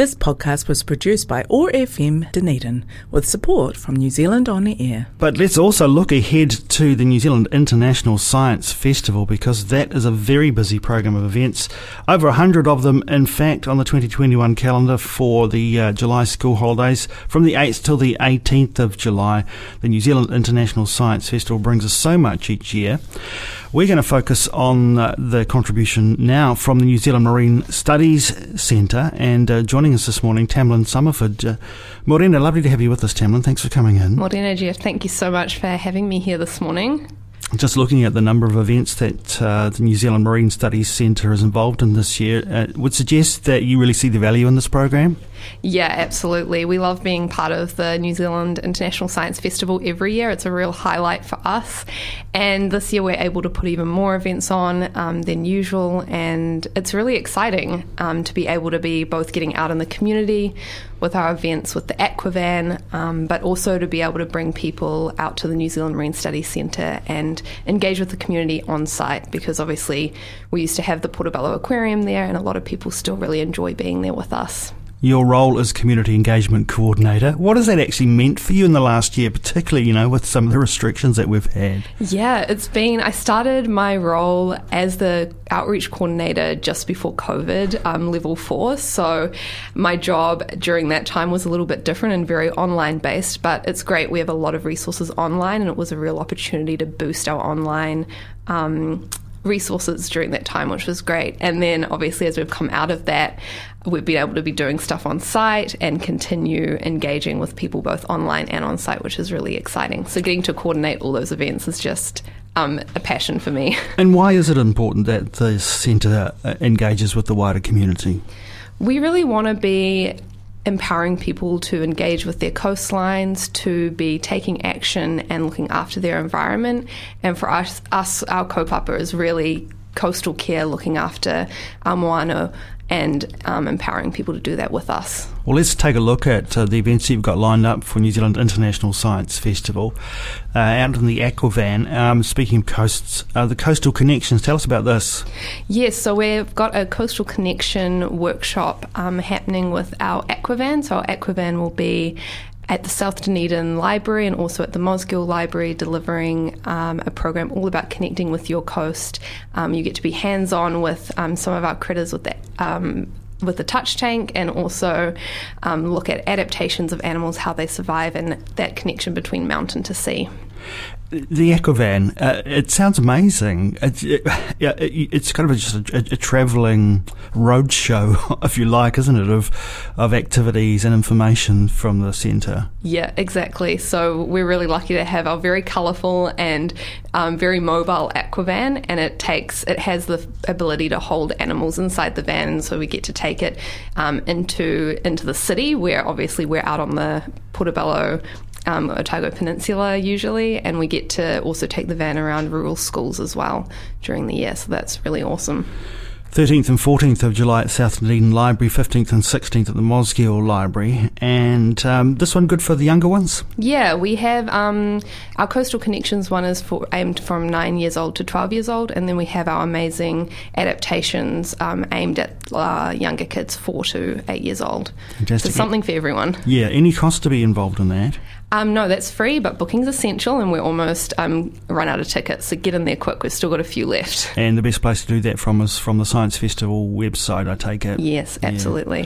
This podcast was produced by OAR FM Dunedin with support from New Zealand On Air. But let's also look ahead to the New Zealand International Science Festival because that is a very busy program of events. Over 100 of them, in fact, on the 2021 calendar for the uh, July school holidays. From the 8th till the 18th of July, the New Zealand International Science Festival brings us so much each year. We're going to focus on uh, the contribution now from the New Zealand Marine Studies Centre and uh, joining us this morning, Tamlyn Somerford. Uh, Morena, lovely to have you with us, Tamlyn. Thanks for coming in. Morena, Jeff, thank you so much for having me here this morning. Just looking at the number of events that uh, the New Zealand Marine Studies Centre is involved in this year, uh, would suggest that you really see the value in this program. Yeah, absolutely. We love being part of the New Zealand International Science Festival every year. It's a real highlight for us. And this year we're able to put even more events on um, than usual. And it's really exciting um, to be able to be both getting out in the community with our events with the Aquavan, um, but also to be able to bring people out to the New Zealand Marine Studies Centre and engage with the community on site because obviously we used to have the Portobello Aquarium there and a lot of people still really enjoy being there with us your role as community engagement coordinator. What has that actually meant for you in the last year, particularly, you know, with some of the restrictions that we've had? Yeah, it's been, I started my role as the outreach coordinator just before COVID, um, level four. So my job during that time was a little bit different and very online based, but it's great. We have a lot of resources online, and it was a real opportunity to boost our online. Um, resources during that time, which was great. And then obviously, as we've come out of that, we've been able to be doing stuff on site and continue engaging with people both online and on site, which is really exciting. So, getting to coordinate all those events is just um, a passion for me. And why is it important that the centre uh, engages with the wider community? We really want to be empowering people to engage with their coastlines, to be taking action and looking after their environment. And for us, us our kaupapa is really coastal care, looking after our moana and um, empowering people to do that with us. Well, let's take a look at uh, the events you've got lined up for New Zealand International Science Festival uh, out in the Aquavan. Um, speaking of coasts, uh, the Coastal Connections, tell us about this. Yes, so we've got a Coastal Connection workshop um, happening with our Aquavan. So, our Aquavan will be at the South Dunedin Library and also at the Mosgiel Library, delivering um, a program all about connecting with your coast. Um, you get to be hands on with um, some of our critters with the um, with the touch tank and also um, look at adaptations of animals, how they survive, and that connection between mountain to sea the Aquavan, uh, it sounds amazing. It, it, it's kind of just a, a, a travelling roadshow, if you like, isn't it, of of activities and information from the centre? Yeah, exactly. So we're really lucky to have our very colourful and um, very mobile Aquavan, and it takes it has the ability to hold animals inside the van, so we get to take it um, into into the city, where obviously we're out on the Portobello um, Otago Peninsula usually, and we get to also take the van around rural schools as well during the year. So that's really awesome. 13th and 14th of July at South Dunedin Library, 15th and 16th at the Mosgiel Library. And um, this one good for the younger ones? Yeah, we have um, our Coastal Connections one is for, aimed from 9 years old to 12 years old, and then we have our amazing adaptations um, aimed at uh, younger kids 4 to 8 years old. Fantastic. So something for everyone. Yeah, any cost to be involved in that? Um, no, that's free, but booking's essential, and we're almost um, run out of tickets. So get in there quick. We've still got a few left. And the best place to do that from is from the Science Festival website. I take it. Yes, absolutely.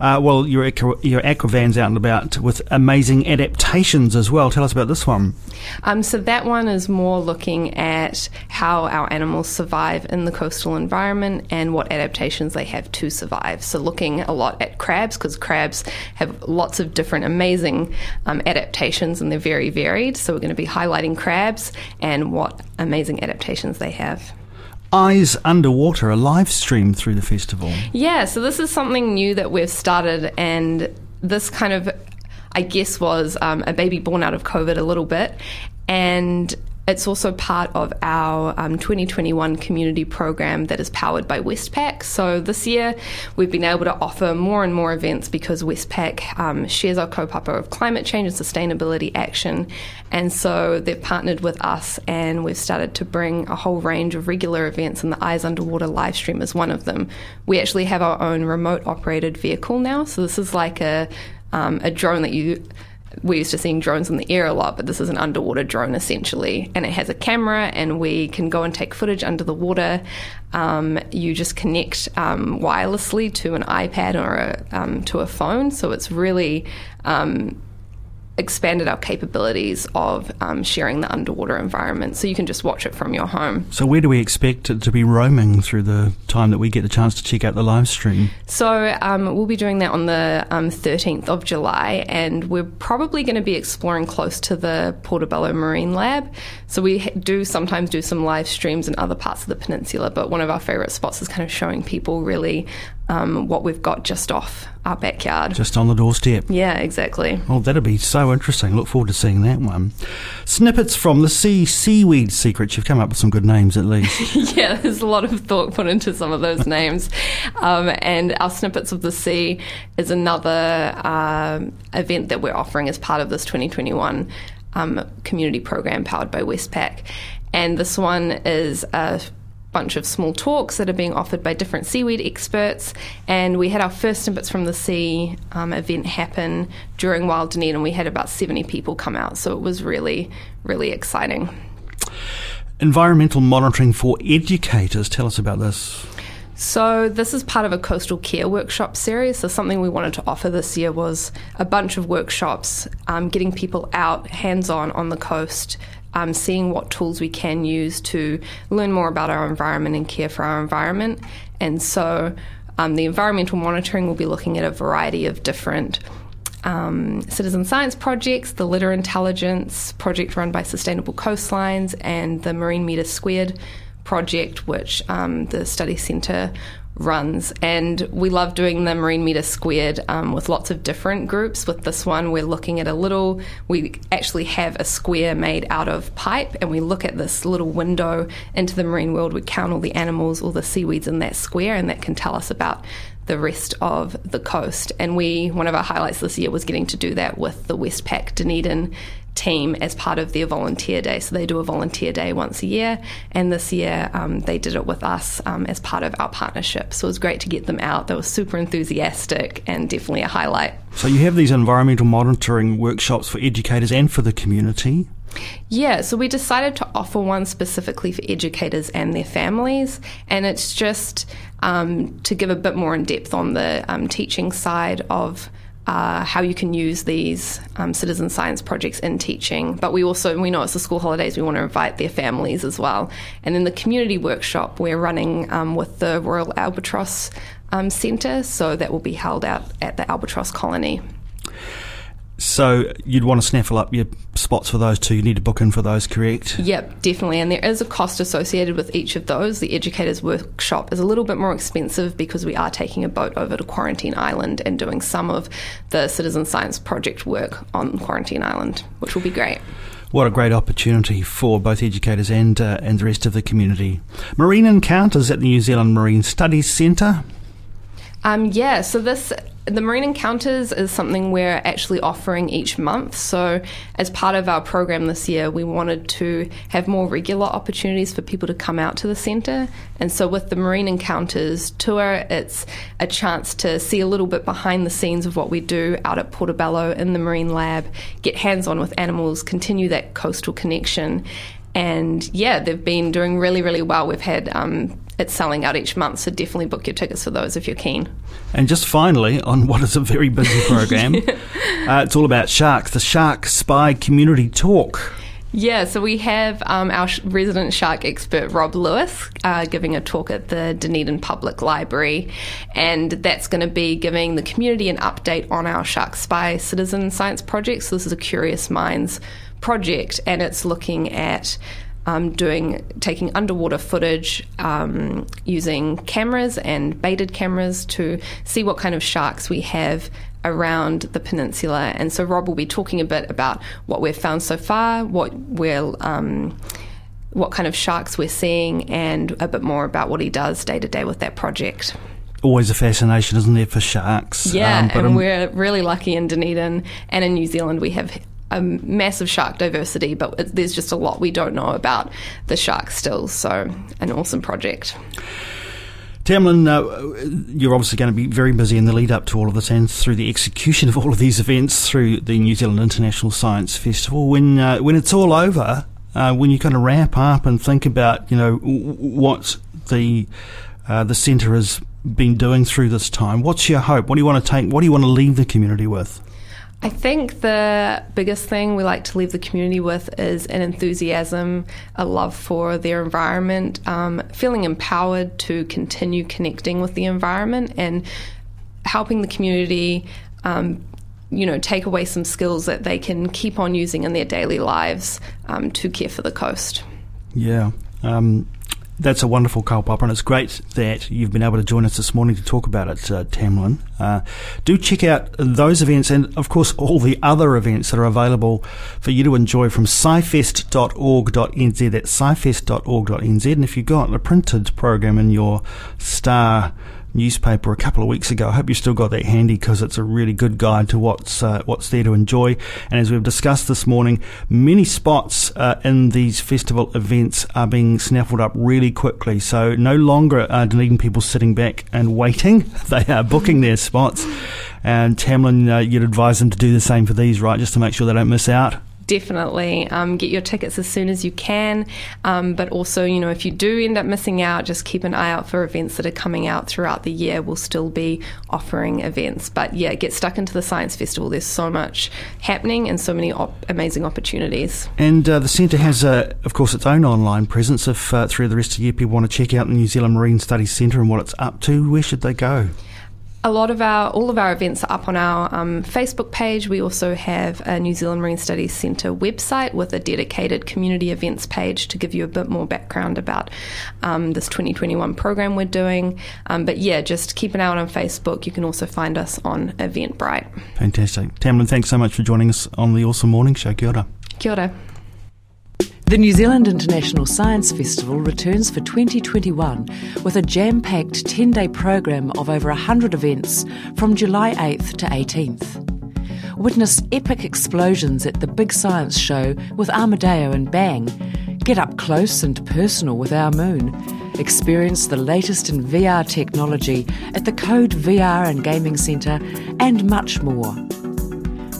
Yeah. Uh, well, your your Aquavan's out and about with amazing adaptations as well. Tell us about this one. Um, so that one is more looking at how our animals survive in the coastal environment and what adaptations they have to survive. So looking a lot at crabs because crabs have lots of different amazing um, adaptations adaptations, and they're very varied. So we're going to be highlighting crabs and what amazing adaptations they have. Eyes Underwater, a live stream through the festival. Yeah, so this is something new that we've started, and this kind of, I guess, was um, a baby born out of COVID a little bit. And It's also part of our um, 2021 community program that is powered by Westpac. So this year we've been able to offer more and more events because Westpac um, shares our kaupapa of climate change and sustainability action. And so they've partnered with us and we've started to bring a whole range of regular events, and the Eyes Underwater live stream is one of them. We actually have our own remote operated vehicle now. So this is like a, um, a drone that you we're used to seeing drones in the air a lot, but this is an underwater drone essentially, and it has a camera, and we can go and take footage under the water. Um, you just connect um, wirelessly to an iPad or a, um, to a phone, so it's really um, expanded our capabilities of um, sharing the underwater environment so you can just watch it from your home. So, where do we expect it to be roaming through the time that we get the chance to check out the live stream? So, um, we'll be doing that on the um, 13th of July, and we're probably going to be exploring close to the Portobello Marine Lab. So, we do sometimes do some live streams in other parts of the peninsula, but one of our favourite spots is kind of showing people really um, what we've got just off our backyard. Just on the doorstep. Yeah, exactly. Oh, that'll be so interesting. Look forward to seeing that one. Snippets from the Sea Seaweed Secrets. You've come up with some good names at least. yeah, there's a lot of thought put into some of those names. Um, and our Snippets of the Sea is another um, event that we're offering as part of this 2021 um, community program powered by Westpac. And this one is a bunch of small talks that are being offered by different seaweed experts. And we had our first Snippets from the Sea um, event happen during Wild Dunedin. And we had about 70 people come out, so it was really, really exciting. Environmental monitoring for educators. Tell us about this. So this is part of a coastal care workshop series. So something we wanted to offer this year was a bunch of workshops, um, getting people out hands-on on the coast, um, seeing what tools we can use to learn more about our environment and care for our environment. And so um, the environmental monitoring will be looking at a variety of different um, citizen science projects, the litter intelligence project run by Sustainable Coastlines, and the Marine Meter Squared project, which um, the study centre runs. And we love doing the Marine Meter Squared um, with lots of different groups. With this one, we're looking at a little, we actually have a square made out of pipe, and we look at this little window into the marine world. We count all the animals, all the seaweeds in that square, and that can tell us about the rest of the coast. And we, one of our highlights this year was getting to do that with the Westpac Dunedin team as part of their volunteer day. So they do a volunteer day once a year, and this year um, they did it with us um, as part of our partnership. So it was great to get them out. They were super enthusiastic and definitely a highlight. So you have these environmental monitoring workshops for educators and for the community. Yeah, so we decided to offer one specifically for educators and their families, and it's just um, to give a bit more in depth on the um, teaching side of uh, how you can use these um, citizen science projects in teaching. But we also, we know it's the school holidays, we want to invite their families as well. And then the community workshop we're running um, with the Royal Albatross um, Centre, so that will be held out at the Albatross Colony. So you'd want to snaffle up your spots for those too. You need to book in for those, correct? Yep, definitely. And there is a cost associated with each of those. The educators workshop is a little bit more expensive because we are taking a boat over to Quarantine Island and doing some of the citizen science project work on Quarantine Island, which will be great. What a great opportunity for both educators and uh, and the rest of the community. Marine Encounters at the New Zealand Marine Studies Centre. Um, yeah, so this the Marine Encounters is something we're actually offering each month. So, as part of our program this year, we wanted to have more regular opportunities for people to come out to the centre. And so, with the Marine Encounters tour, it's a chance to see a little bit behind the scenes of what we do out at Portobello in the Marine Lab, get hands on with animals, continue that coastal connection. And yeah, they've been doing really, really well. We've had um, it's selling out each month, so definitely book your tickets for those if you're keen. And just finally, on what is a very busy program, uh, it's all about sharks, the Shark Spy Community Talk. Yeah, so we have um, our resident shark expert Rob Lewis uh, giving a talk at the Dunedin Public Library, and that's going to be giving the community an update on our Shark Spy citizen science project. So, this is a Curious Minds project, and it's looking at um, doing taking underwater footage um, using cameras and baited cameras to see what kind of sharks we have around the peninsula. And so Rob will be talking a bit about what we've found so far, what we're um, what kind of sharks we're seeing and a bit more about what he does day to day with that project. Always a fascination, isn't there, for sharks? Yeah, Um, but and I'm- we're really lucky in Dunedin and in New Zealand. We have a massive shark diversity, but there's just a lot we don't know about the sharks still. So, an awesome project. Tamlyn, uh, you're obviously going to be very busy in the lead up to all of this and through the execution of all of these events through the New Zealand International Science Festival. When uh, when it's all over, uh, when you kind of wrap up and think about you know what the uh, the centre has been doing through this time, what's your hope? What do you want to take? What do you want to leave the community with? I think the biggest thing we like to leave the community with is an enthusiasm, a love for their environment, um, feeling empowered to continue connecting with the environment and helping the community. Um, you know, take away some skills that they can keep on using in their daily lives um, to care for the coast. Yeah. Um, that's a wonderful kaupapa, and it's great that you've been able to join us this morning to talk about it, uh, Tamlyn. Uh, do check out those events and, of course, all the other events that are available for you to enjoy from scifest.org.nz. That's scifest.org.nz. And if you've got a printed program in your star newspaper a couple of weeks ago. I hope you still got that handy because it's a really good guide to what's uh, what's there to enjoy. And as we've discussed this morning, many spots uh, in these festival events are being snaffled up really quickly. So no longer are Dunedin people sitting back and waiting; they are booking their spots. And Tamlyn, uh, you'd advise them to do the same for these, right? Just to make sure they don't miss out. Definitely um, get your tickets as soon as you can. Um, but also, you know, if you do end up missing out, just keep an eye out for events that are coming out throughout the year. We'll still be offering events. But yeah, get stuck into the Science Festival. There's so much happening and so many op- amazing opportunities. And uh, the centre has, uh, of course, its own online presence. If uh, through the rest of the year people want to check out the New Zealand Marine Studies Centre and what it's up to, where should they go? A lot of our, all of our events are up on our um, Facebook page. We also have a New Zealand Marine Studies Centre website with a dedicated community events page to give you a bit more background about um, this 2021 program we're doing. Um, but yeah, just keep an eye out on Facebook. You can also find us on Eventbrite. Fantastic. Tamlyn, thanks so much for joining us on the OARsome Morning Show. Kia ora. Kia ora. The New Zealand International Science Festival returns for 2021 with a jam packed 10 day program of over 100 events from July 8th to 18th. Witness epic explosions at the Big Science Show with Armadeo and Bang. Get up close and personal with our moon. Experience the latest in VR technology at the Code VR and Gaming Centre and much more.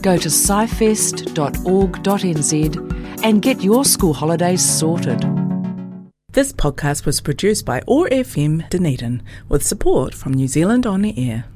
Go to scifest.org.nz and get your school holidays sorted. This podcast was produced by OAR FM Dunedin with support from New Zealand On the Air.